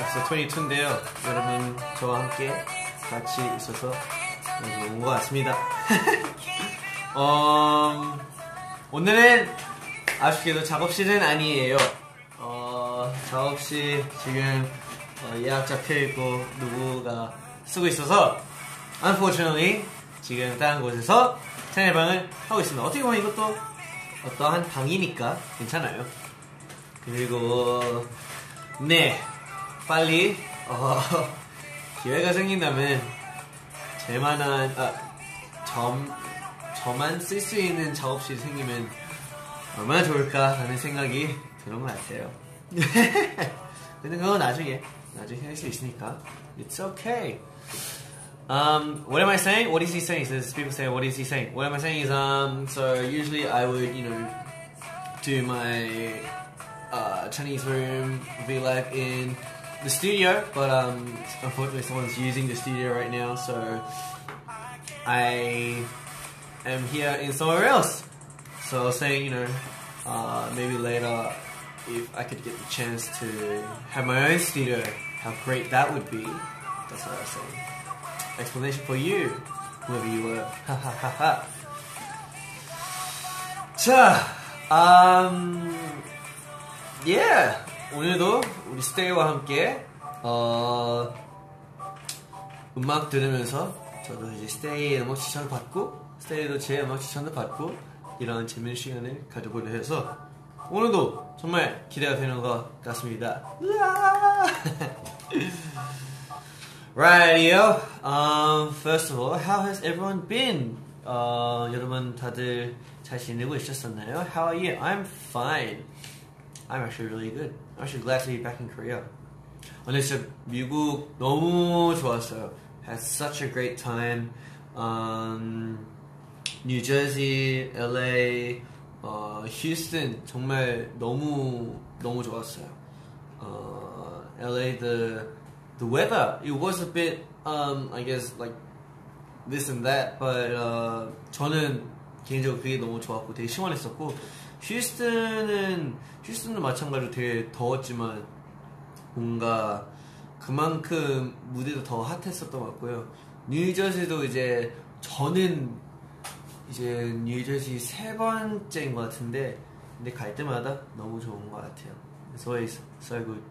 episode 22인데요. 여러분 저와 함께 같이 있어서 너무 좋은 것 같습니다. 어, 오늘은 아쉽게도 작업실은 아니에요. 어, 작업실 지금 어, 예약 잡혀 있고 누구가 쓰고 있어서 unfortunately 지금 다른 곳에서 생일방을 하고 있습니다. 어떻게 보면 이것도 어떠한 방이니까 괜찮아요. 그리고 네 빨리 어, 기회가 생긴다면 제만한 아, 점 저만 쓸 수 있는 작업실이 생기면 얼마나 좋을까라는 생각이 드는 것 같아요. 근데 그건 나중에 나중에 할 수 있으니까 it's okay. Um, what am I saying? What is he saying? Says people say, what is he saying? What am I saying is um, so usually I would you know do my uh, Chinese room vlog in the studio, but um, unfortunately someone's using the studio right now, so I am here in somewhere else. So I was saying, you know, uh, maybe later if I could get the chance to have my own studio, how great that would be. That's what I was saying. Explanation for you, whoever you were. Ha ha ha ha. 자, um, yeah. 오늘도 우리 스테이와 함께 어, 음악 들으면서 저도 이제 스테이의 음악 추천을 받고 스테이도 제 음악 추천을 받고 이런 재밌는 시간을 가져보려 해서 오늘도 정말 기대가 되는 것 같습니다. Rightio. Um, first of all, how has everyone been? 어, 여러분 다들 잘 지내고 있었나요? How are you? I'm fine. I'm actually really good. I'm actually glad to be back in Korea. 오늘 진짜 미국 너무 좋았어요. Had such a great time. Um, New Jersey, LA, 어, 휴스턴 정말 너무 너무 좋았어요. 어, LA the the weather it was a bit um I guess like this and that, but 어, 저는 개인적으로 그게 너무 좋았고 되게 시원했었고 휴스턴은 휴스턴도 마찬가지로 되게 더웠지만 뭔가 그만큼 무대도 더 핫했었던 것 같고요. 뉴저지도 이제 저는 이제 뉴저지 세 번째인 것 같은데 근데 갈 때마다 너무 좋은 것 같아요. It's always so good.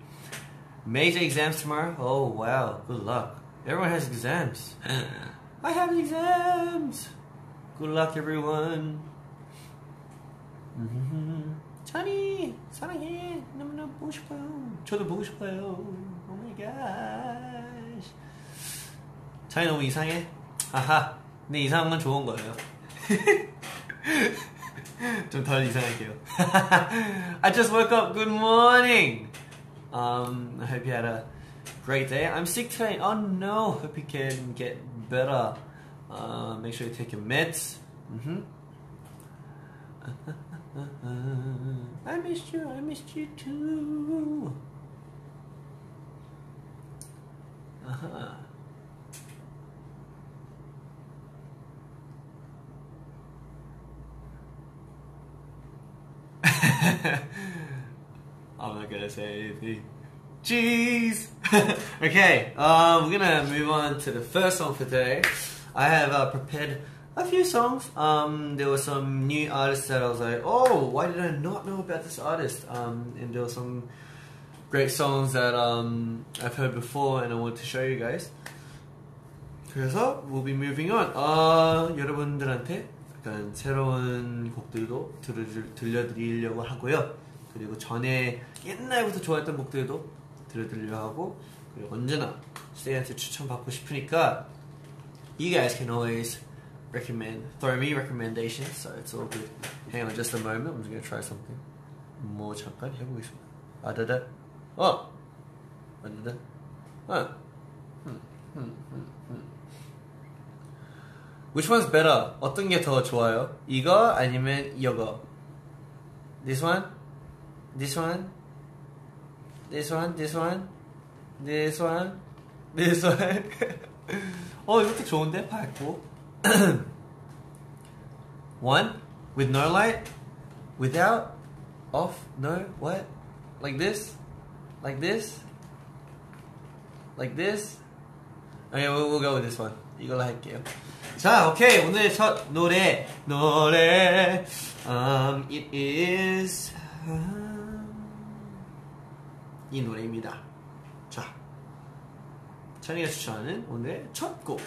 Major exams tomorrow? Oh wow, good luck. Everyone has exams. I have exams. Good luck everyone. 음, 찬이 사랑해. 너무너무 보고 싶어요. 저도 보고 싶어요. Oh gosh. 찬이 너무 이상해. 아하. 근데 이상한 건 좋은 거예요. 좀 덜 이상할게요. I just woke up. Good morning. Um, I hope you had a great day. I'm sick today. Oh no. Hope you can get better. Uh, make sure you take your meds. Hmm I missed you. I missed you too. Uh-huh. I'm not gonna say anything. Jeez. okay, um, we're gonna move on to the first song for today. I have uh, prepared a few songs. Um, there were some new artists that I was like, oh, why did I not know about this artist? Um, and there were some great songs that um, I've heard before and I want to show you guys. 그래서 we'll be moving on. 어, 여러분들한테 약간 새로운 곡들도 들려, 들려드리려고 하고요. 그리고 전에 옛날부터 좋아했던 곡들도 들려드리려고 하고 그리고 언제나 스테이한테 추천받고 싶으니까 you guys can always recommend, throw me recommendations, so it's all good. Hang on just a moment, I'm just gonna try something. 뭐 잠깐 해보겠습니다. 아다다, 어, 아다다, 어. 음, 음, 음, 음. Which one's better? 어떤 게 더 좋아요? 이거 아니면 이거? This one? This one? This one? This one? This one? This one? 어 이것도 좋은데 밝고. one with no light, without, off, no, what? Like this? Like this? Like this? Okay, we'll, we'll go with this one. 이걸로 할게요. 자, 오케이. 오늘 첫 노래, 노래, um, it is, um, 이 노래입니다. 자, 찬이가 추천하는 오늘의 첫 곡.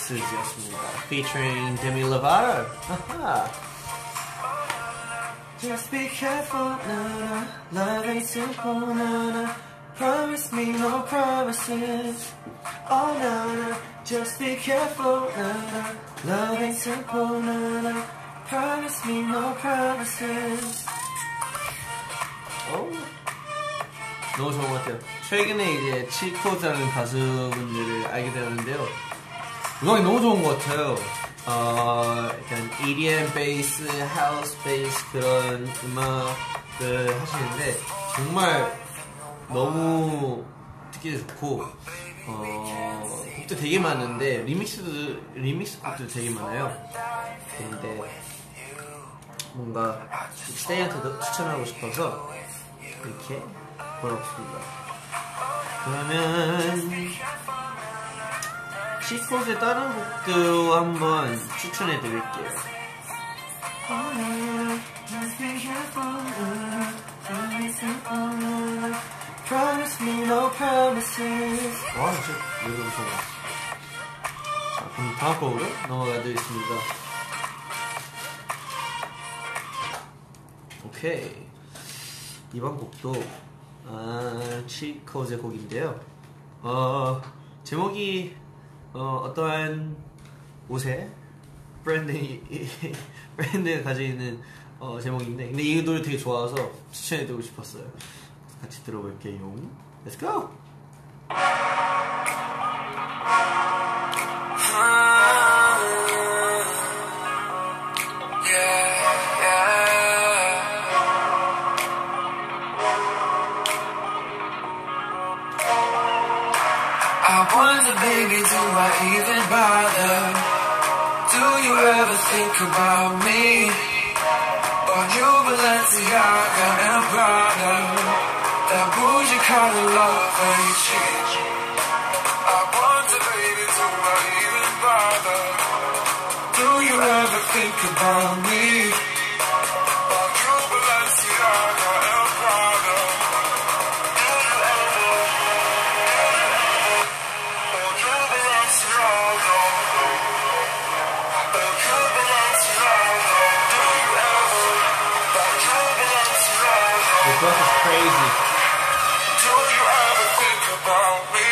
No Promises였습니다. Featuring Demi Lovato. 아하. Just be careful, na na. Love ain't simple, na na. Promise me no promises. Oh, na na. Just be careful, na na. Love ain't simple, na na. Promise me no promises. Oh. 너무 좋은 것 같아요. 최근에 이제 치코자는 가수분들을 알게 되었는데요. 음악이 너무 좋은 것 같아요. 어, 약간 EDM 베이스, 하우스 베이스 그런 음악을 하시는데 정말 너무 듣기 좋고 어, 곡도 되게 많은데 리믹스도 리믹스 곡도 되게 많아요. 근데 뭔가 스테이한테도 추천하고 싶어서 이렇게 골라봤습니다. 그러면 시코즈의 다른 곡도 한번 추천해 드릴게요. 와, 진짜 왜 그러서 자, 그럼 다음 곡으로 넘어가도록겠습니다 오케이. 이번 곡도 아, 치코즈의 곡인데요. 어, 제목이 어, 어떠한 옷에 브랜드 브랜드가 가지고 있는 어, 제목인데 근데 이 노래 되게 좋아서 추천해드리고 싶었어요. 같이 들어볼게요. Let's go. Baby, do I even bother? Do you ever think about me? Or you Balenciaga and Prada? That bougie kind of love ain't cheap. I wonder, baby, do I even bother? Do you ever think about me? crazy. Do you ever think about me?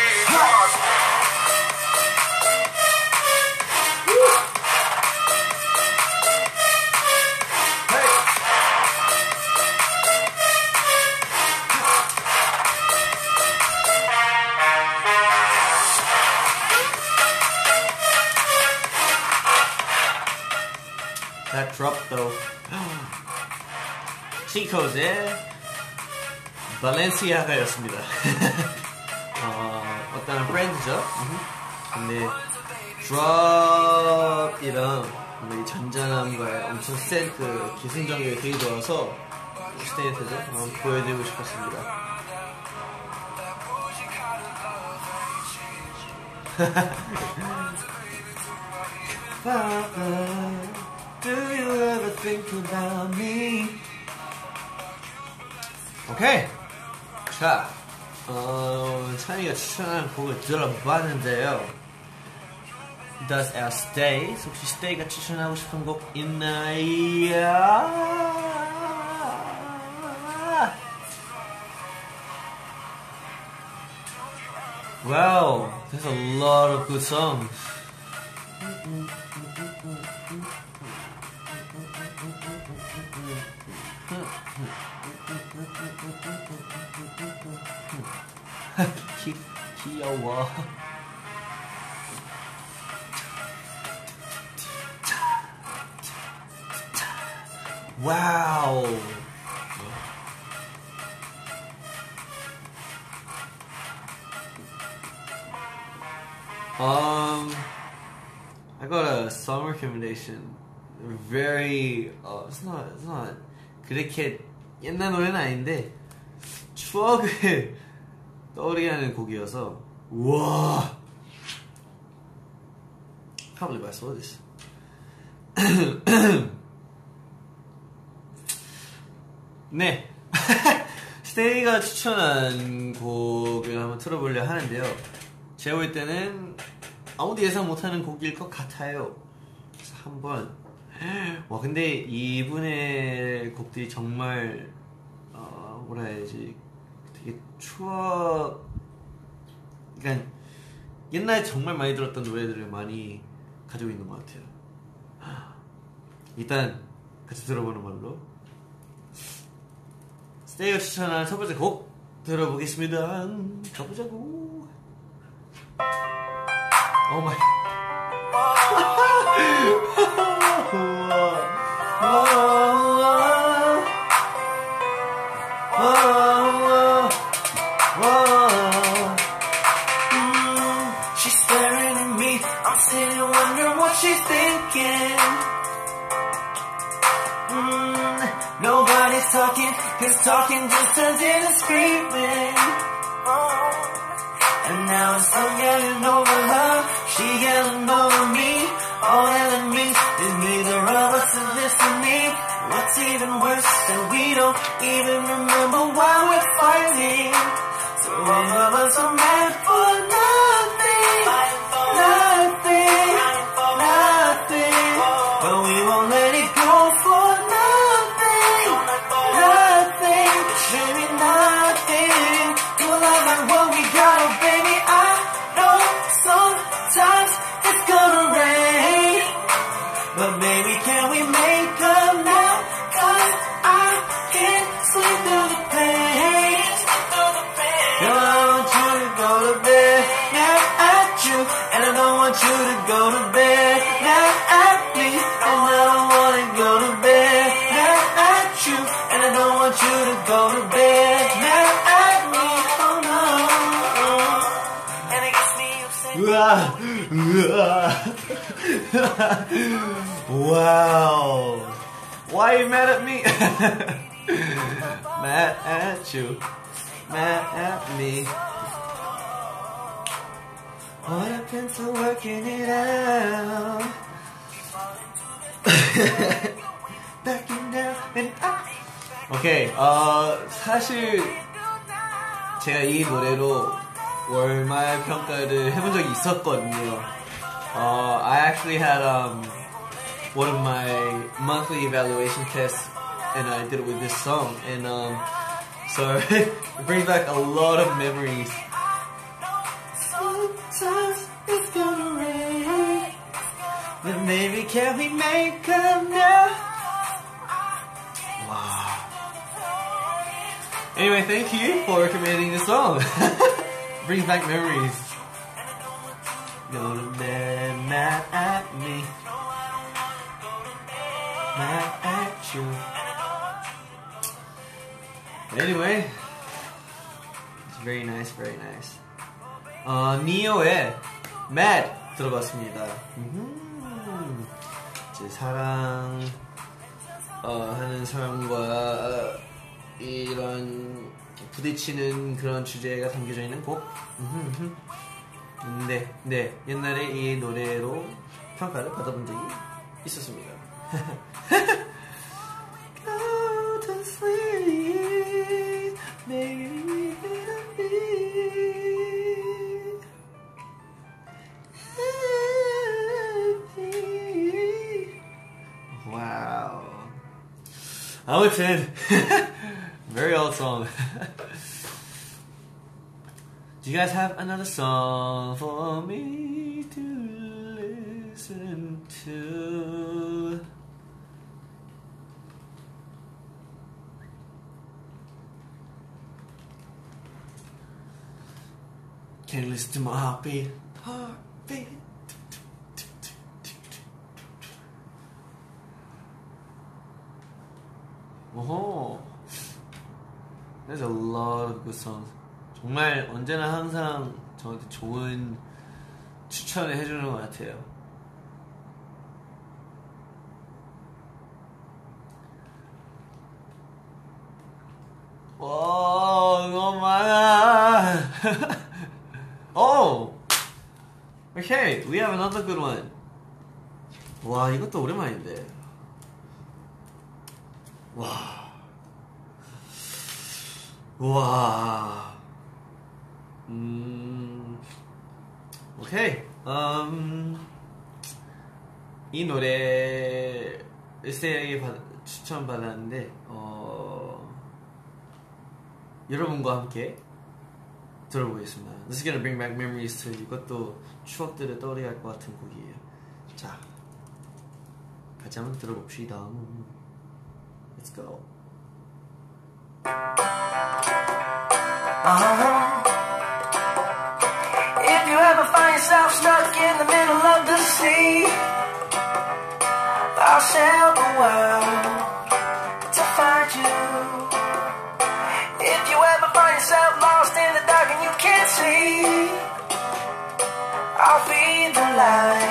That drop though. Chico's there. 발렌시아가였습니다. 어, 어떤 브랜드죠. 근데 드롭이랑 이 잔잔함과 엄청 센 그 기승전결이 되게 좋아서 스테이트도 한번 보여드리고 싶었습니다. Do you ever think about me? 오케이. 자, 어, 찬이가 추천한 곡을 들어봤는데요. Does our stay? 혹시 stay가 추천하고 싶은 곡 있나요? Wow, there's a lot of good songs. 귀여워. 와우. Um, I got a song recommendation. Very, uh, it's not, it's not 그렇게 옛날 노래는 아닌데 추억을 떠오르게 하는 곡이어서 와. Can't believe I saw this. 네. 스테이가 추천한 곡을 한번 틀어보려 하는데요. 제가 볼 때는 아무도 예상 못하는 곡일 것 같아요. 그래서 한번 와 근데 이분의 곡들이 정말 어, 뭐라 해야지 되게 추억 그러니까 옛날에 정말 많이 들었던 노래들을 많이 가지고 있는 것 같아요. 일단 같이 들어보는 걸로 스테이가 추천한 첫 번째 곡 들어보겠습니다. 가보자고. 오 마이. Cause talking just turns into screaming. And now it's I'm yelling over her, she yelling over me. All that means is neither of us is listening. What's even worse that we don't even remember why we're fighting. So all of us are mad wow. Why are you mad at me? mad at you. Mad at me. What happened to working it out? Backing down and up. 오케이, 어, 사실 제가 이 노래로 월말 평가를 해본 적이 있었거든요. 어, I actually had um, one of my monthly evaluation tests, and I did it with this song, and um, so it brings back a lot of memories. Sometimes it's gonna rain, but maybe can we make? Wow. Anyway, thank you for recommending the song. Brings back memories. Go to bed mad at me. Mad at you. Anyway, it's very nice, very nice. 어, 니오의 Mad 들어봤습니다. 음, 이제 사랑 어, 하는 사람과 이런 부딪히는 그런 주제가 담겨져 있는 곡. 네, 네. 옛날에 이 노래로 평가를 받아본 적이 있었습니다. 아무튼 very old song. Do you guys have another song for me to listen to? Can you listen to my heartbeat? Heartbeat. 오호. There's a lot of good songs. 정말 언제나 항상 저한테 좋은 추천을 해주는 것 같아요. 와, 너무 많아. oh, okay, we have another good one. 와, 이것도 오랜만인데. 와. 와. 음. 오케이. 음. 이 노래 에세에게 추천 받았는데 어 여러분과 함께 들어보겠습니다. This is gonna bring back memories to 이것도 추억들을 떠올리게 할 것 같은 곡이에요. 자, 같이 한번 들어봅시다. Let's go. Uh-huh. Find yourself stuck in the middle of the sea, I'll sail the world to find you. If you ever find yourself lost in the dark and you can't see, I'll be the light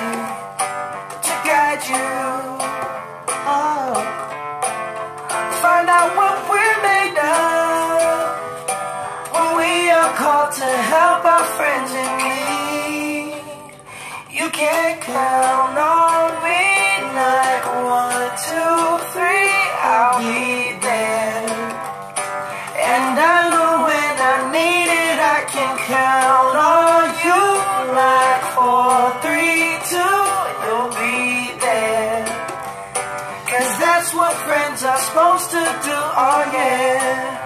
You can count on me like one, two, three, I'll be there. And I know when I need it, I can count on you like four, three, two, you'll be there. Cause that's what friends are supposed to do, oh yeah.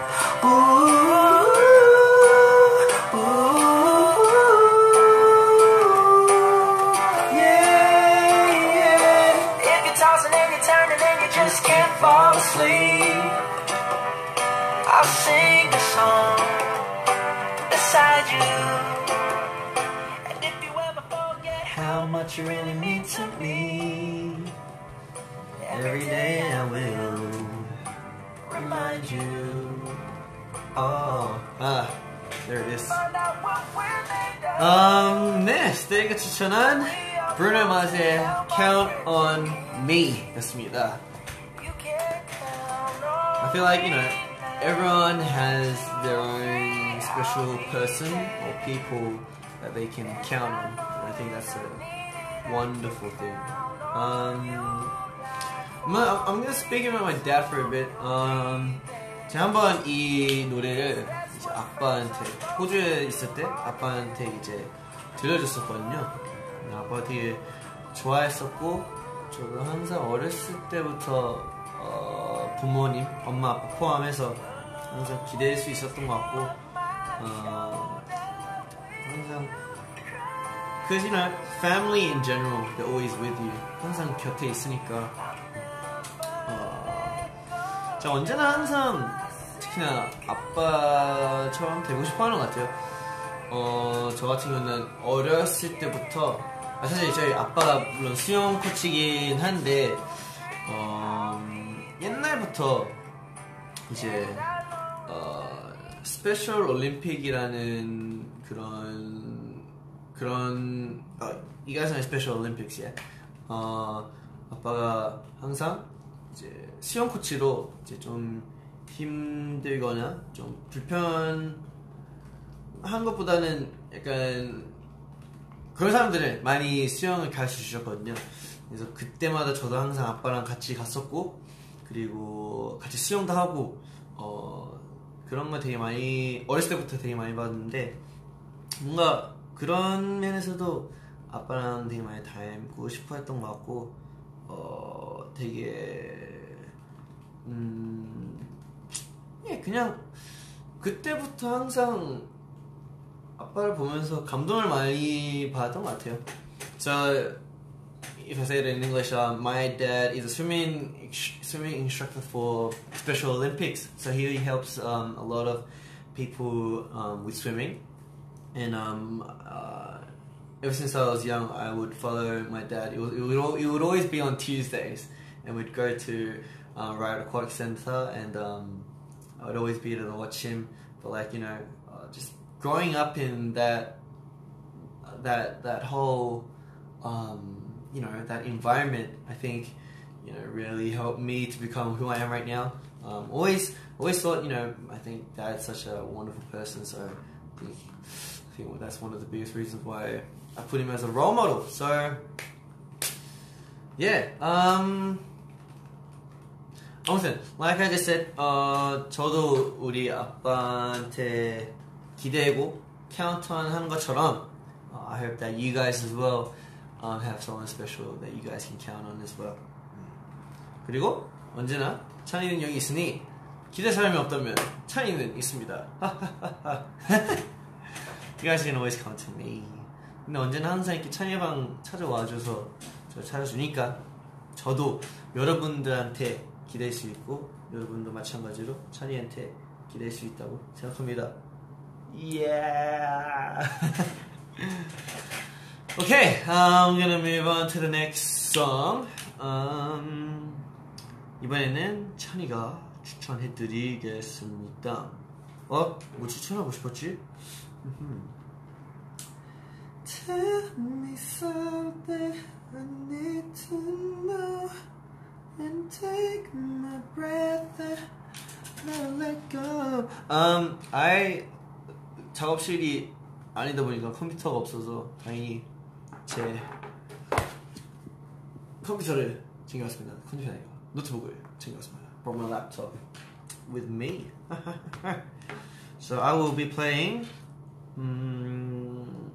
fall asleep, I'll sing a song beside you. And if you ever forget how much you really mean to me, every day I will remind you. Oh, ah, there it is. Um, 네, 스테이가 추천한 Bruno Mars의 Count on Me 였습니다. I feel like, you know, everyone has their own special person or people that they can count on. And I think that's a wonderful thing. Um, I'm I'm gonna speak about my dad for a bit. Um, 제가 한번 이 노래를 이제 아빠한테 호주에 있을 때 아빠한테 이제 들려줬었거든요. 아빠가 되게 좋아했었고 저도 항상 어렸을 때부터 어, 부모님, 엄마, 아빠 포함해서 항상 기댈 수 있었던 것 같고 어, 항상 Cause you know, family in general, they're always with you. 항상 곁에 있으니까. 어, 저 언제나 항상 특히나 아빠처럼 되고 싶어하는 것 같아요. 어, 저 같은 경우는 어렸을 때부터 아, 사실 저희 아빠가 물론 수영 코치긴 한데 어, 옛날부터 이제 어, 스페셜 올림픽이라는 그런 그런 어, you guys know special Olympics, yeah? 어, 아빠가 항상 이제 수영 코치로 이제 좀 힘들거나 좀 불편한 것보다는 약간 그런 사람들을 많이 수영을 가르쳐 주셨거든요. 그래서 그때마다 저도 항상 아빠랑 같이 갔었고 그리고 같이 수영도 하고 어, 그런 거 되게 많이 어렸을 때부터 되게 많이 봤는데 뭔가 그런 면에서도 아빠랑 되게 많이 닮고 싶어 했던 것 같고 어 되게 음 예, 그냥 그때부터 항상 아빠를 보면서 감동을 많이 받았던 것 같아요. So if I say it in English, uh, my dad is a swimming swimming instructor for Special Olympics. So he helps um, a lot of people um, with swimming. And um, uh, ever since I was young, I would follow my dad. It, was, it, would, it would always be on Tuesdays, and we'd go to uh, Riot Aquatic Center, and um, I would always be there to watch him. But like you know, uh, just growing up in that that that whole um, you know that environment, I think you know really helped me to become who I am right now. Um, always always thought you know I think dad's such a wonderful person, so I think, I think that's one of the biggest reasons why I put him as a role model. So yeah, um. 아무튼 like I just said, 어, 저도 우리 아빠한테 기대고 카운트온 하는 것처럼 uh, I hope that you guys as well um, have someone special that you guys can count on as well. 그리고 언제나 찬이는 여기 있으니 기대 사람이 없다면 찬이는 있습니다. you guys can always count on me. 근데 언제나 항상 이렇게 찬이 방 찾아와줘서 저 찾아주니까 저도 여러분들한테 기댈 수 있고 여러분도 마찬가지로 찬이한테 기댈 수 있다고 생각합니다. Yeah. okay, I'm gonna move on to the next song. Um, 이번에는 찬이가 추천해드리겠습니다. 어? 뭐 추천하고 싶었지? Tell me something I need to know and take my breath and not let go. Um, I 작업실이 아니다 보니까 컴퓨터가 없어서 다행히 제 컴퓨터를 챙겨왔습니다. 컴퓨터 아니고 노트북을 챙겨왔습니다. Brought my laptop with me. so I will be playing. Um,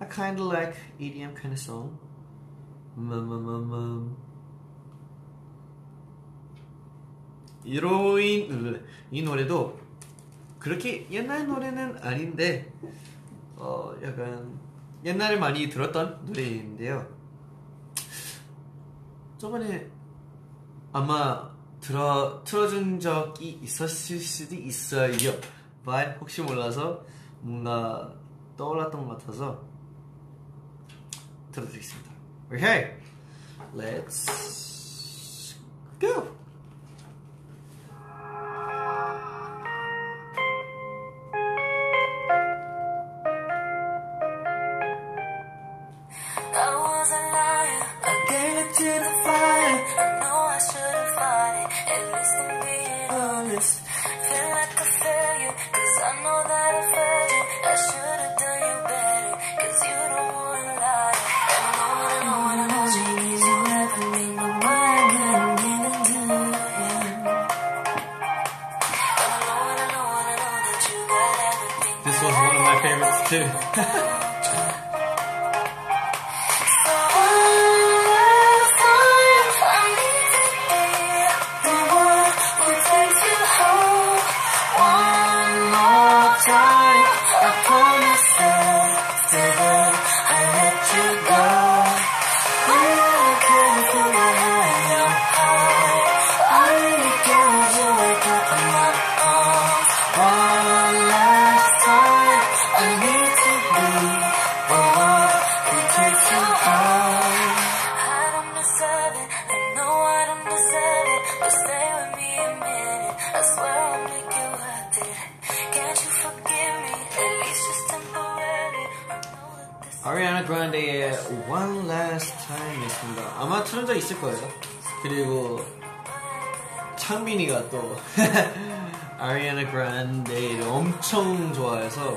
a kind of like EDM kind of song. Um, um, um, um. 이로인 이 노래도 그렇게 옛날 노래는 아닌데 어 약간 옛날에 많이 들었던 노래인데요. 저번에 아마 들어 틀어준 적이 있었을 수도 있어요. but 혹시 몰라서 뭔가 떠올랐던 것 같아서 들어드리겠습니다. Okay, let's go. 있을 거예요. 그리고 창빈이가 또 아리아나 그란데를 엄청 좋아해서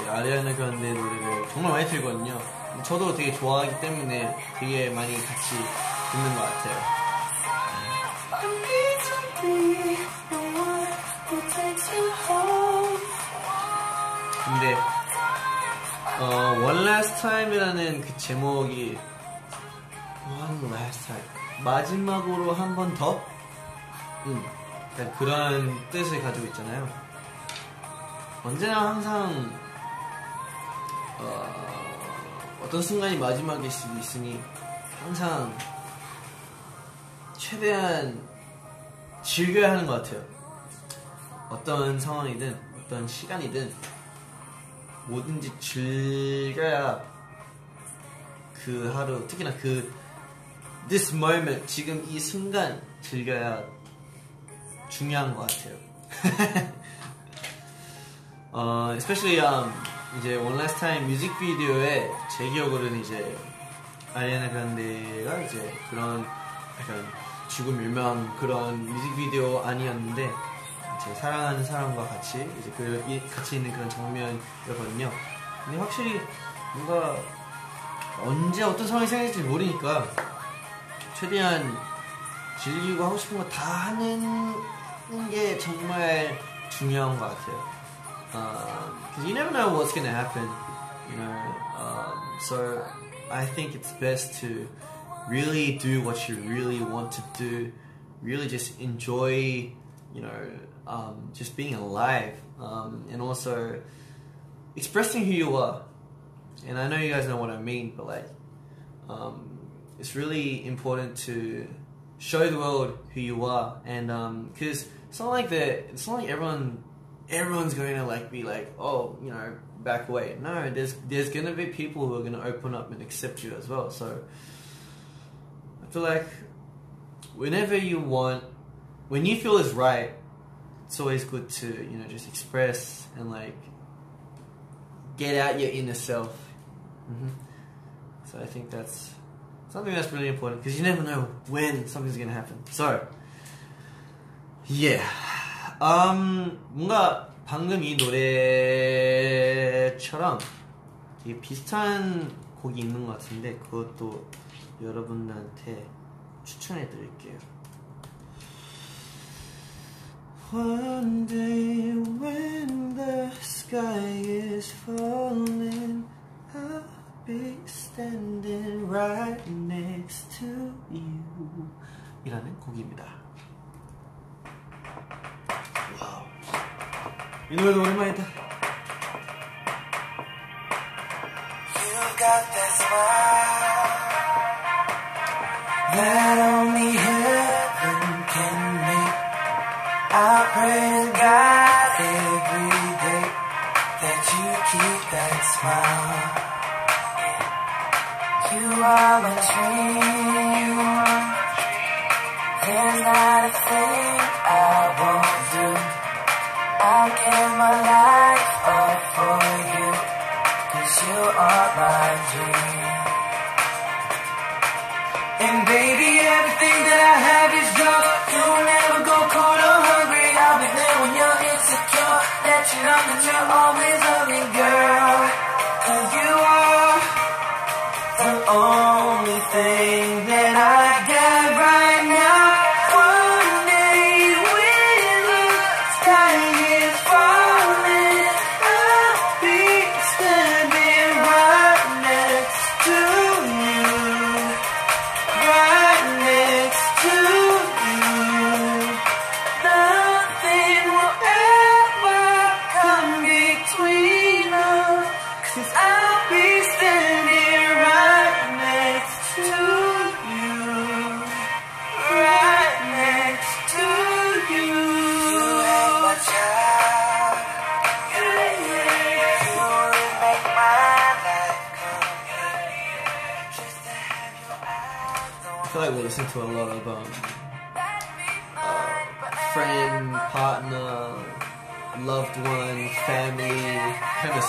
이제 아리아나 그란데 노래를 정말 많이 틀거든요. 저도 되게 좋아하기 때문에 되게 많이 같이 듣는 것 같아요. 근데 어, One Last Time이라는 그 제목이 One Last Time 마지막으로 한 번 더? 음, 그런 뜻을 가지고 있잖아요. 언제나 항상 어, 어떤 순간이 마지막일 수도 있으니 항상 최대한 즐겨야 하는 것 같아요. 어떤 상황이든 어떤 시간이든 뭐든지 즐겨야 그 하루 특히나 그 this moment 지금 이 순간 즐겨야 중요한 것 같아요. 어, especially um, 이제 One Last Time 뮤직비디오에 제 기억으로는 이제 아리아나 그란데가 이제 그런 약간 죽음 유명 그런 뮤직비디오 아니었는데 제 사랑하는 사람과 같이 이제 그 이- 같이 있는 그런 장면이었거든요. 근데 확실히 뭔가 언제 어떤 상황이 생길지 모르니까 최대한 즐기고 하고 싶은 거 다 하는 게 정말 중요한 것 같아요. Because you never know what's going to happen, you know. Um, so I think it's best to really do what you really want to do. Really just enjoy, you know, um, just being alive, um, and also expressing who you are. And I know you guys know what I mean, but like, um, it's really important to show the world who you are, and because it's not like that. It's not like everyone, everyone's going to like be like, oh, you know, back away. No, there's there's gonna be people who are gonna open up and accept you as well. So I feel like whenever you want, when you feel is right, it's always good to you know just express and like get out your inner self. hmm So I think that's something that's really important because you never know when something's gonna happen. So yeah, um, 뭔가 방금 이 노래처럼 되게 비슷한 곡이 있는 것 같은데 그것도 여러분들한테 추천해 드릴게요. One day when the sky is falling, I'll be standing right next to you. 이라는 곡입니다. 와우. 이 노래도 오랜만이다. You've got that smile that only heaven can make. I pray to God every day that you keep that smile. Mama Tree.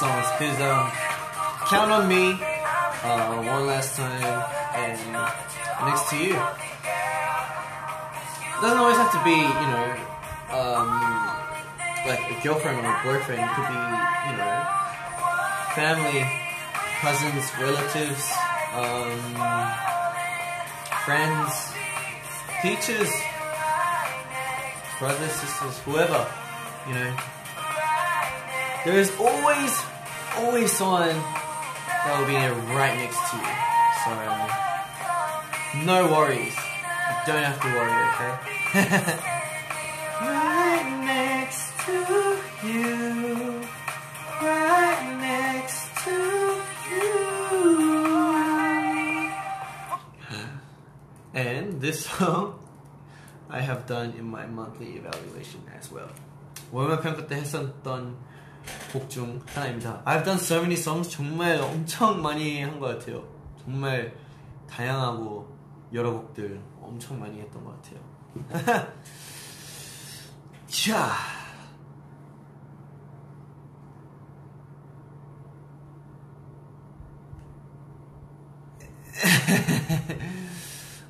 Songs. Cause um, Count on Me, uh, One Last Time, and Next to You. doesn't always have to be, you know, um, like a girlfriend or a boyfriend. It could be, you know, family, cousins, relatives, um, friends, teachers, brothers, sisters, whoever, you know. There is always, always someone that will be there right next to you. So, no worries. You don't have to worry, okay? right next to you. Right next to you. and this song I have done in my monthly evaluation as well. Vuelve a preguntar esa done. 곡 중 하나입니다. I've done so many songs 정말 엄청 많이 한 것 같아요. 정말 다양하고 여러 곡들 엄청 많이 했던 것 같아요. 자.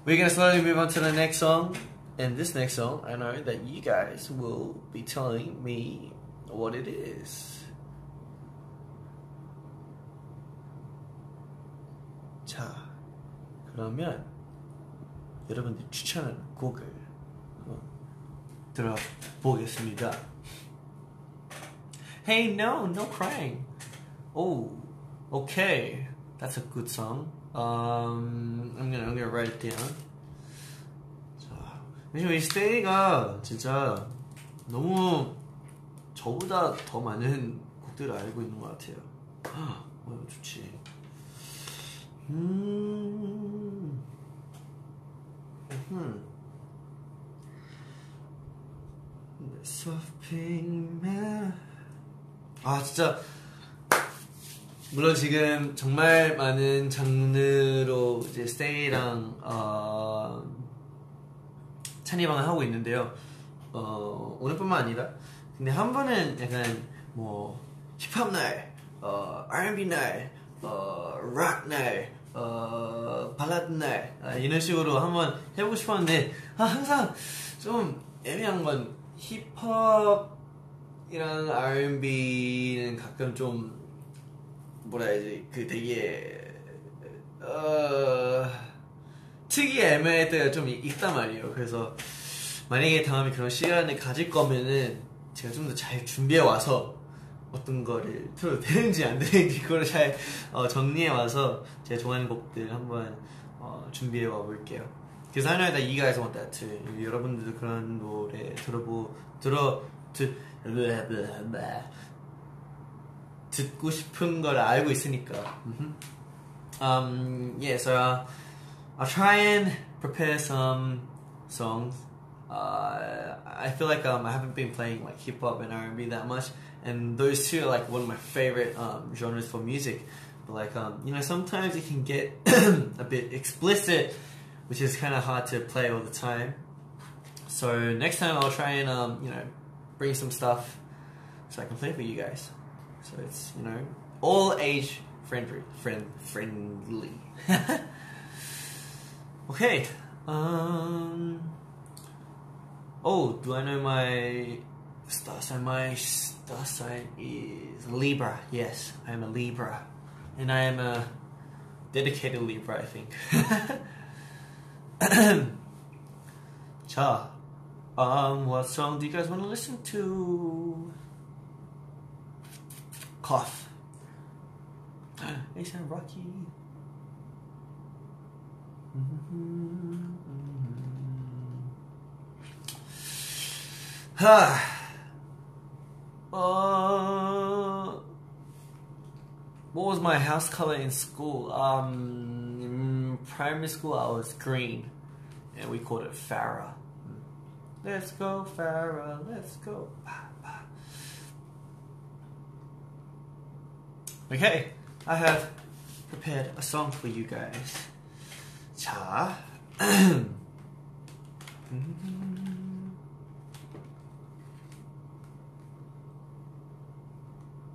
We're gonna slowly move on to the next song. And this next song, I know that you guys will be telling me what it is. 자, 그러면 여러분들 추천하는 곡을 들어보겠습니다. Hey, no, no crying. Oh, okay, that's a good song. Um, I'm gonna, I'm gonna write it down. 자, 왜냐면 이 스테이가 진짜 너무 저보다 더 많은 곡들을 알고 있는 것 같아요. 어, 좋지. 음. 음. Man. 아 진짜 물론 지금 정말 많은 장르로 이제 스테이랑 어, 찬이방을 하고 있는데요. 어, 오늘뿐만 아니라 근데 한 번은 약간 뭐 힙합 날, 어, R&B 날, 어, 락 날, 어, 발라드 날 아, 이런 식으로 한번 해보고 싶었는데 아, 항상 좀 애매한 건 힙합이랑 R&B는 가끔 좀 뭐라 해야지 그 되게 어, 특이 애매할 때가 좀 있- 있단 말이에요. 그래서 만약에 다음에 그런 시간을 가질 거면은 제가 좀 더 잘 준비해 와서 어떤 거를 틀어도 되는지 안 되는지 그거를 잘 어, 정리해 와서 제가 좋아하는 곡들 한번 어, 준비해 와 볼게요. 그래서 want that too. 여러분들도 그런 노래 들어보 들어 듣 듣고 싶은 걸 알고 있으니까. Um, yeah, so uh, I'll try and prepare some songs. Uh, I feel like um, I haven't been playing like hip hop and R and B that much, and those two are like one of my favorite um, genres for music. But like um, you know, sometimes it can get a bit explicit, which is kind of hard to play all the time. So next time I'll try and um, you know bring some stuff so I can play for you guys. So it's you know all age friendly, friend friendly. okay. Um. Oh, do I know my star sign? My star sign is Libra. Yes, I am a Libra, and I am a dedicated Libra. I think. Cha. um, what song do you guys want to listen to? Cough. ASAP Rocky. uh, what was my house color in school? Um, in primary school, I was green, and we called it Farah. Let's go, Farah. Let's go. Okay, I have prepared a song for you guys. 자,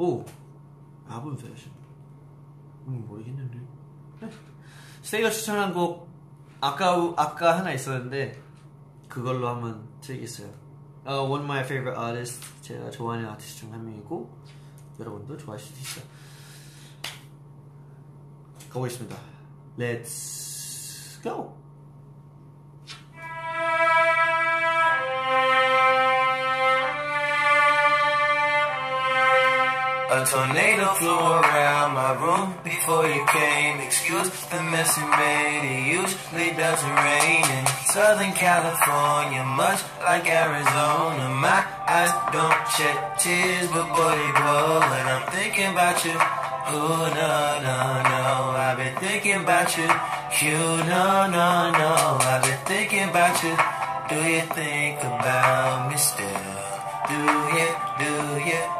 오 아분 패션 음 모르겠는데 스테이가 추천한 곡 아까 아까 하나 있었는데 그걸로 한번 틀겠어요. 어, one of my favorite artists 제가 좋아하는 아티스트 중 한 명이고 여러분도 좋아하실 수 있어요. 가보겠습니다. Let's go. A tornado flew around my room before you came. Excuse the mess you made. It usually doesn't rain in Southern California, much like Arizona. My eyes don't shed tears, but boy they glow when I'm thinking about you. Oh no no no, I've been thinking about you. You no no no, I've been thinking about you. Do you think about me still? Do you, do you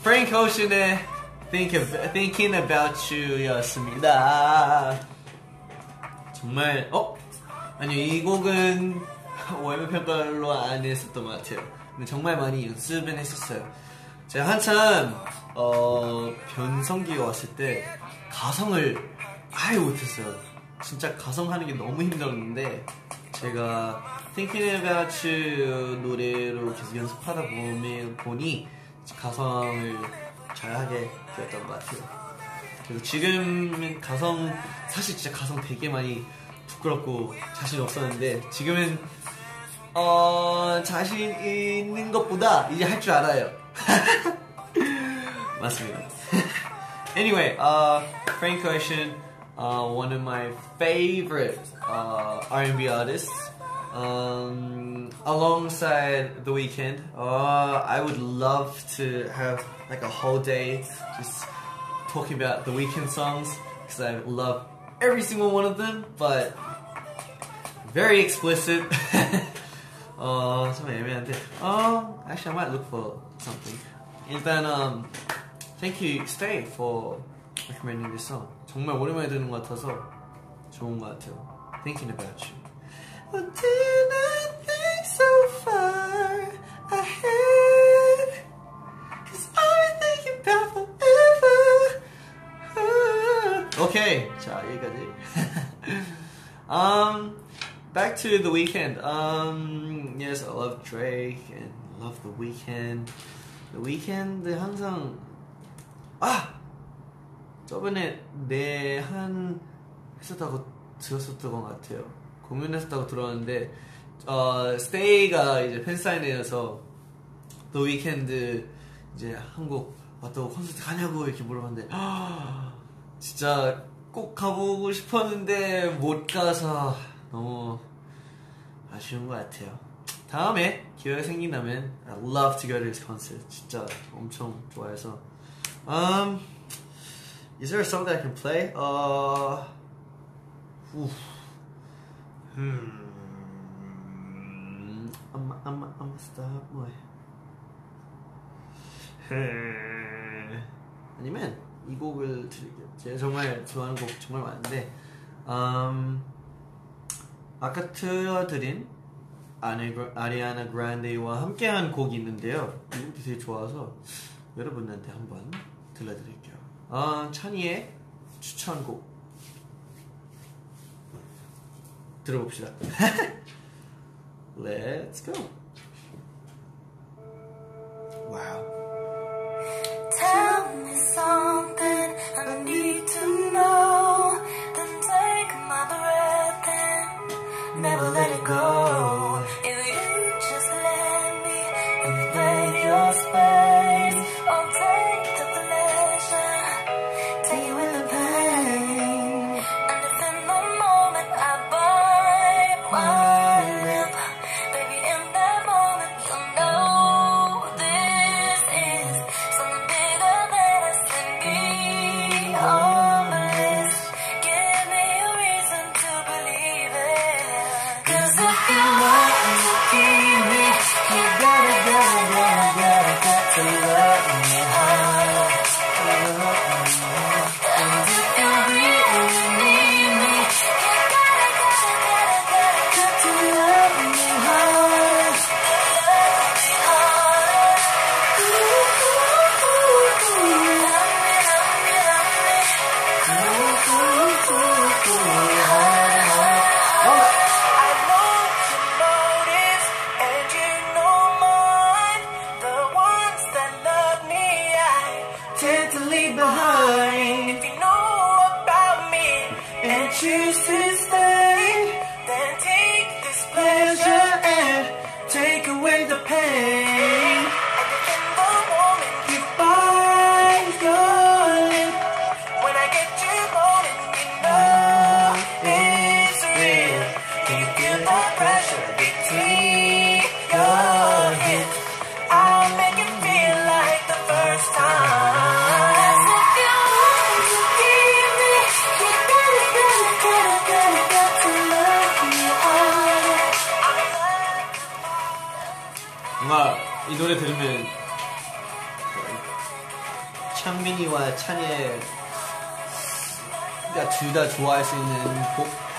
Frank Ocean의 Think of, Thinking About You였습니다. 정말 어? 아니요 이 곡은 월매 평가로 안 했었던 것 같아요. 근데 정말 많이 연습은 했었어요. 제가 한참 어, 변성기가 왔을 때 가성을 아예 못했어요. 진짜 가성하는 게 너무 힘들었는데 제가 Thinking About You 노래로 계속 연습하다 보면 보니 가성을 잘하게 되었던 것 같아요. 그래서 지금은 가성 사실 진짜 가성 되게 많이 부끄럽고 자신 없었는데 지금은 어 자신 있는 것보다 이제 할 줄 알아요. 맞습니다. anyway, uh, Frank Ocean, uh, one of my favorite uh, R&B artists. Um, alongside The Weeknd, uh, I would love to have like a whole day just talking about The Weeknd songs because I love every single one of them, but very explicit. 어, 좀 애매한데. 어, actually, I might look for something. 일단, um, thank you, Stay, for recommending this song. 정말 오랜만에 듣는 것 같아서 좋은 것 같아요. Thinking about you. But did I think so far ahead? Cause I'm thinking about forever. 오케이, 자 여기까지. um, back to the weekend. Um, yes, I love Drake and love the weekend. The weekend 항상 아 저번에 내한 했었다고 들었었던 것 같아요. 공연했었다고 들었는데 어 스테이가 이제 팬사인회여서 The Weeknd 이제 한국 왔다고 콘서트 가냐고 이렇게 물어봤는데 아, 진짜 꼭 가보고 싶었는데 못 가서 너무 아쉬운 것 같아요. 다음에 기회가 생긴다면 I love to go to his concert. 진짜 엄청 좋아해서. Um, is there a song that I can play? Uh. Hmm. I'm, I'm, I'm stop boy. 아니면 이 곡을 드릴게요. 제가 정말 좋아하는 곡 정말 많은데, 음, 아까 틀어드린 아네, 아리아나 그란데와 함께한 곡이 있는데요. 이 곡이 되게 좋아서 여러분한테 한번 들려드릴게요. 어, 찬이의 추천곡 Let's go. Wow. Tell me something I need to know. Then take my breath and never let it go.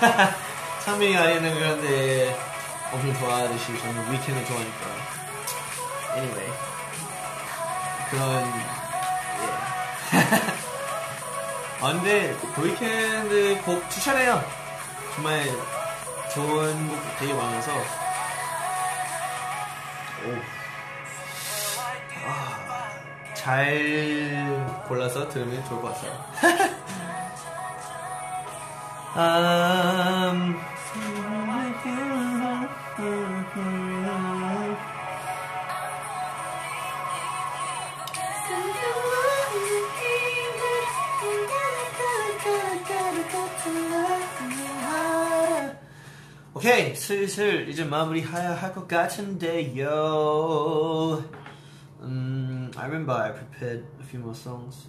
곡 창민이 아니는 그런데 엄청 좋아하듯이 저는 위켄을 좋아하니까 anyway 그런 예. 아 근데 위켄드 곡 추천해요 정말 좋은 곡 되게 많아서 오. 아, 잘 골라서 들으면 좋을 것 같아요. 음, 오케이 슬슬 이제 마무리해야 할 것 같은데요. 음, I remember I prepared a few more songs.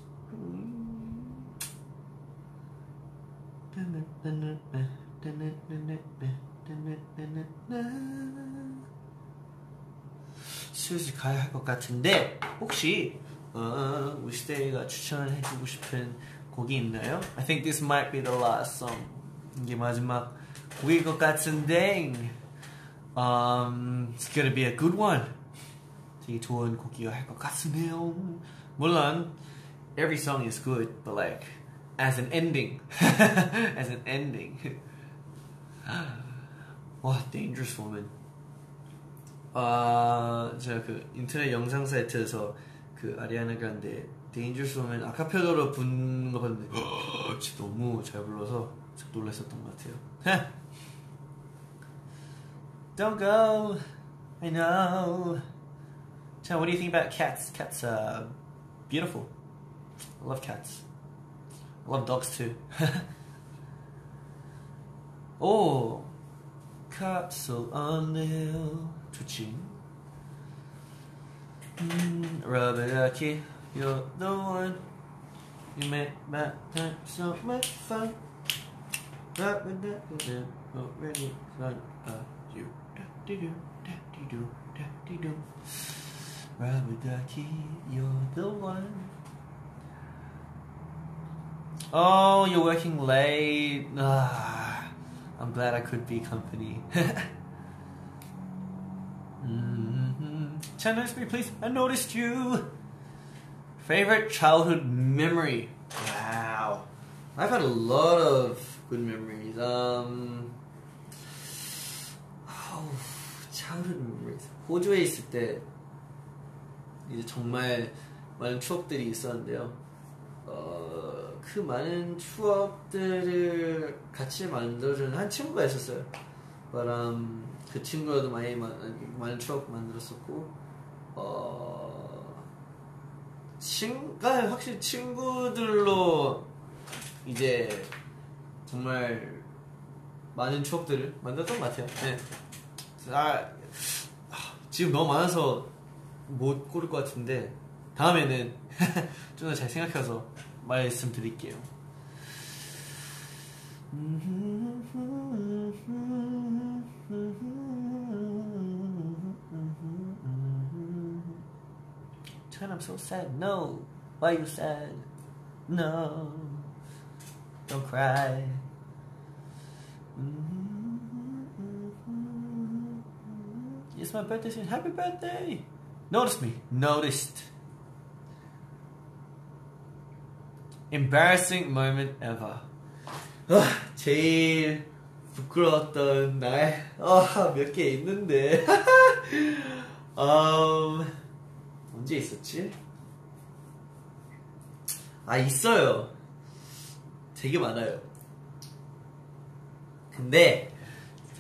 슬슬 가야 할 것 같은데 혹시 어, 우리 스테이가 추천해주고 싶은 곡이 있나요? I think this might be the last song. 이게 마지막 곡일 것 같은데 um, It's gonna be a good one. 되게 좋은 곡이어야 할 것 같으네요. 물론 every song is good, but like as an ending, as an ending. 와, Dangerous Woman. 아, 제가 그 인터넷 영상 사이트에서 그 아리아나 그란데 Dangerous Woman 아카펠라로 부는 거 봤는데 진짜 너무 잘 불러서 좀 놀랐었던 것 같아요. Don't go. I know. Chan, what do you think about cats? Cats are beautiful. I love cats. love dogs too. oh, capsule unnail twitching. Mm, Rubberducky, you're the one. You make my time so much fun. Rubberducky, already fun about you. Da dee do, da dee do, da di do. Rubber ducky, you're the one. Oh, you're working late. Ah, I'm glad I could be company. Can notice me, please? I noticed you. Favorite childhood memory? Wow. I've had a lot of good memories. Um, oh, childhood memories. 호주에 있을 때 이제 정말 많은 추억들이 있었는데요. 어, 그 많은 추억들을 같이 만들어주는 한 친구가 있었어요. 바람 그 친구와도 많이 많은, 추억 만들었었고 어, 친, 아, 확실히 친구들로 이제 정말 많은 추억들을 만들었던 것 같아요. 네. 아, 지금 너무 많아서 못 고를 것 같은데 다음에는 좀 더 잘 생각해서 말씀드릴게요. Chan, I'm so sad. No. Why you sad? No. Don't cry. It's my birthday soon. Happy birthday! Notice me. Noticed. Embarrassing moment ever. 아, 제일 부끄러웠던 날. 아, 몇개 있는데. 음, 언제 있었지? 아, 있어요. 되게 많아요. 근데,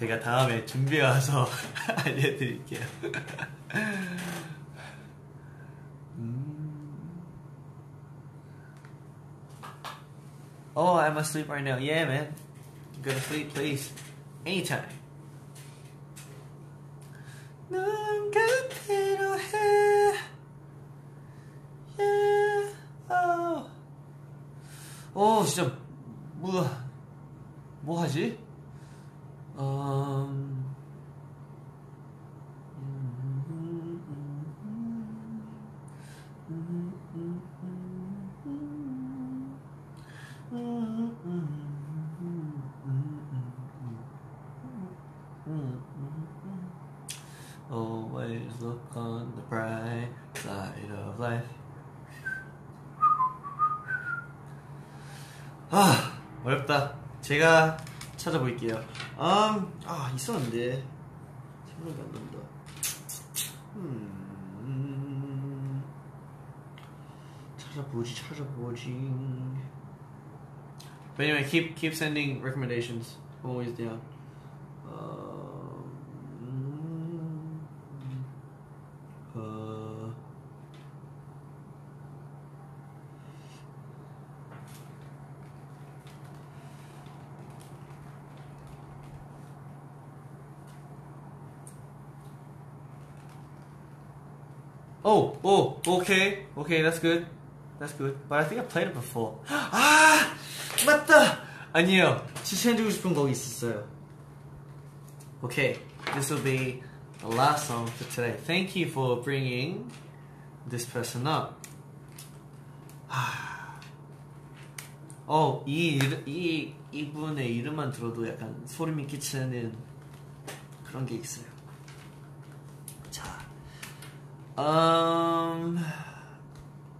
제가 다음에 준비해와서 알려드릴게요. Oh, I must sleep right now. Yeah, man. Go to sleep, please. Anytime. 넌 그대로 해. Yeah. Oh. 어, 진짜 뭐, 뭐 하지? 음, 제가 찾아볼게요. 음, 아 있었는데 생각이 안 난다. 음, 찾아보지 찾아보지. But anyway, keep keep sending recommendations. I'm always down. Oh, oh, okay, okay, that's good, that's good. But I think I played it before. 아, 맞다. 아니에요. 추천해주고 싶은 곡이 있었어요. Okay, this will be the last song for today. Thank you for bringing this person up. 아, 어, 이, 이, 이분의 이름만 들어도 약간 소름이 끼치는 그런 게 있어요. 자, 음,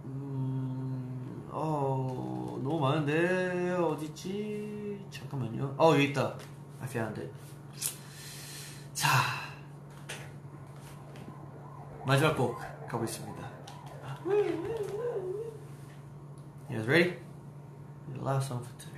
음, 어, 너무 많은데, 어딨지? 잠깐만요. 어, 여기 있다. I found it. 자, 마지막 곡 가보겠습니다. You guys ready? The last song for today.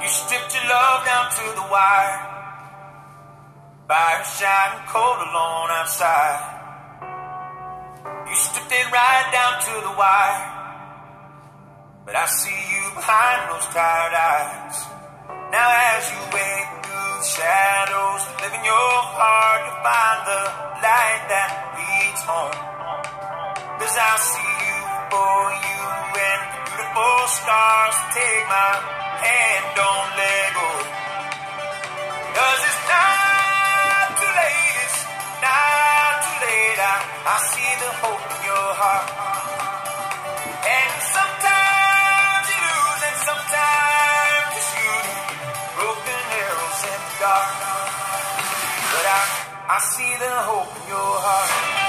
You stripped your love down to the wire. Fire shining cold alone outside. You stripped it right down to the wire. But I see you behind those tired eyes. Now as you wade through the shadows, live in your heart to find the light that leads home. Cause I'll see you for you and beautiful stars. Take my hand, don't let go. Cause it's not too late, it's not too late. I, I see the hope in your heart. And sometimes you lose, and sometimes you shoot broken arrows in the dark. But I, I see the hope in your heart.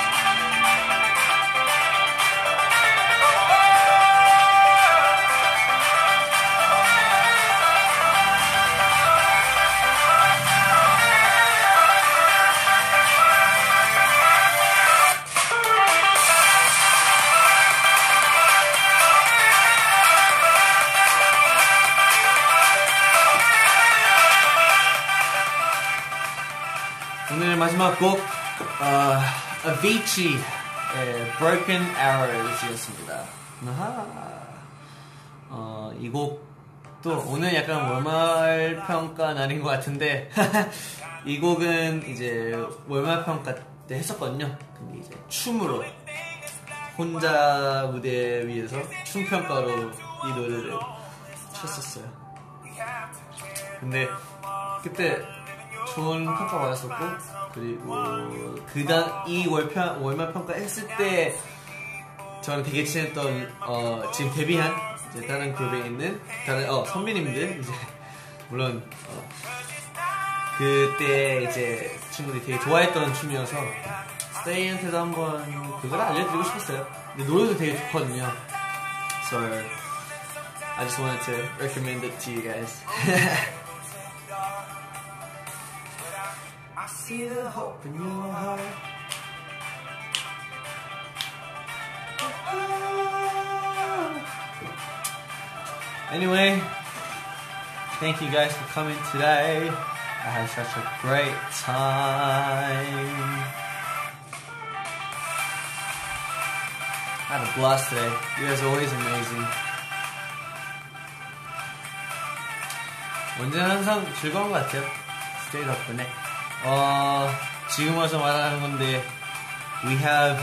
마지막 곡 어, Avicii의 Broken Arrows이었습니다. 아하. 어, 이 곡도 오늘 약간 월말 평가 날인 것 같은데 이 곡은 이제 월말 평가 때 했었거든요. 근데 이제 춤으로 혼자 무대 위에서 춤 평가로 이 노래를 쳤었어요. 근데 그때 좋은 평가 받았었고 그리고 그당 이 월평 월말 평가 했을 때 저는 되게 친했던 어, 지금 데뷔한 이제 다른 그룹에 있는 다른 어, 선배님들 이제 물론 어, 그때 이제 친구들이 되게 좋아했던 춤이어서 스테이한테도 한번 그걸 알려드리고 싶었어요. 근데 노래도 되게 좋거든요. So I just wanted to recommend it to you guys. see the hope in your heart. Anyway, thank you guys for coming today. I had such a great time. I had a blast today. You guys are always amazing. 언제나 항상 즐거운 것 같아요. 스테이 덕분에. 어, 지금 와서 말하는 건데, we have,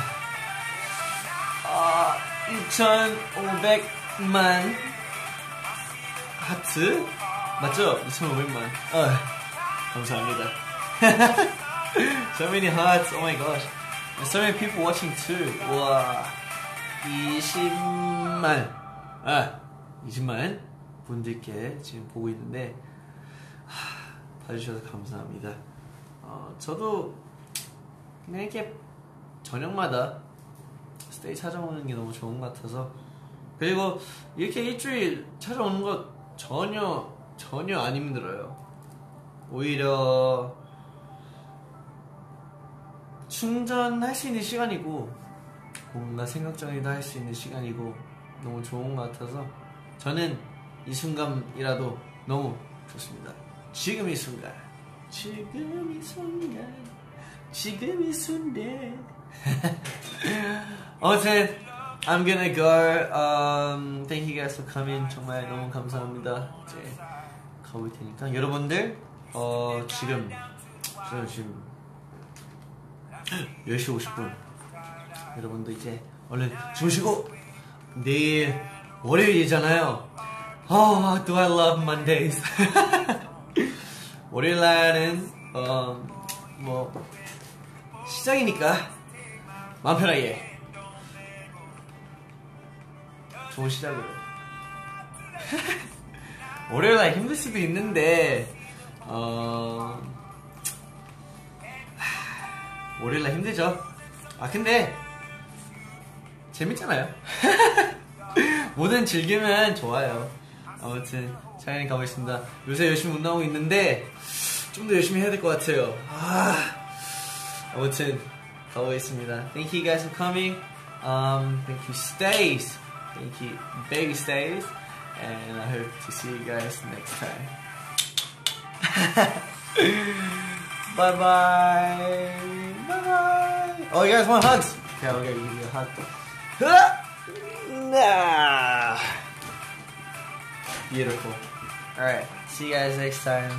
어, 2,500만 하트? 맞죠? 2,500만. 어, 감사합니다. so many hearts, oh my gosh. So many people watching too. 와, 20만. 아, 20만 분들께 지금 보고 있는데, 하, 봐주셔서 감사합니다. 어, 저도 그냥 이렇게 저녁마다 스테이 찾아오는 게 너무 좋은 것 같아서 그리고 이렇게 일주일 찾아오는 거 전혀 전혀 안 힘들어요. 오히려 충전할 수 있는 시간이고 뭔가 생각 정리도 할 수 있는 시간이고 너무 좋은 것 같아서 저는 이 순간이라도 너무 좋습니다. 지금 이 순간, 지금 이 순간, 지금 이 순간. 아무튼 I'm gonna go. Um, thank you guys for coming. 정말 너무 감사합니다. 이제 가볼 테니까 여러분들 어, 지금 저 지금 10시 50분 여러분도 이제 얼른 주무시고 내일 월요일이잖아요. Oh, do I love Mondays? 월요일 날은 어, 뭐 시작이니까 마음 편하게 좋은 시작으로. 월요일 날 힘들 수도 있는데 어 하, 월요일 날 힘들죠. 아 근데 재밌잖아요. 뭐든 즐기면 좋아요. 아무튼 촬영이 가보겠습니다. 요새 열심히 운동하고 있는데 좀 더 열심히 해야 될 것 같아요. 아, 아무튼 가보겠습니다. Thank you guys for coming. Um, thank you, Stays. Thank you, baby Stays. And I hope to see you guys next time. bye bye. Bye bye. Oh, you guys want hugs? Okay, I'll give you a hug. Nah. Beautiful. Alright, see you guys next time.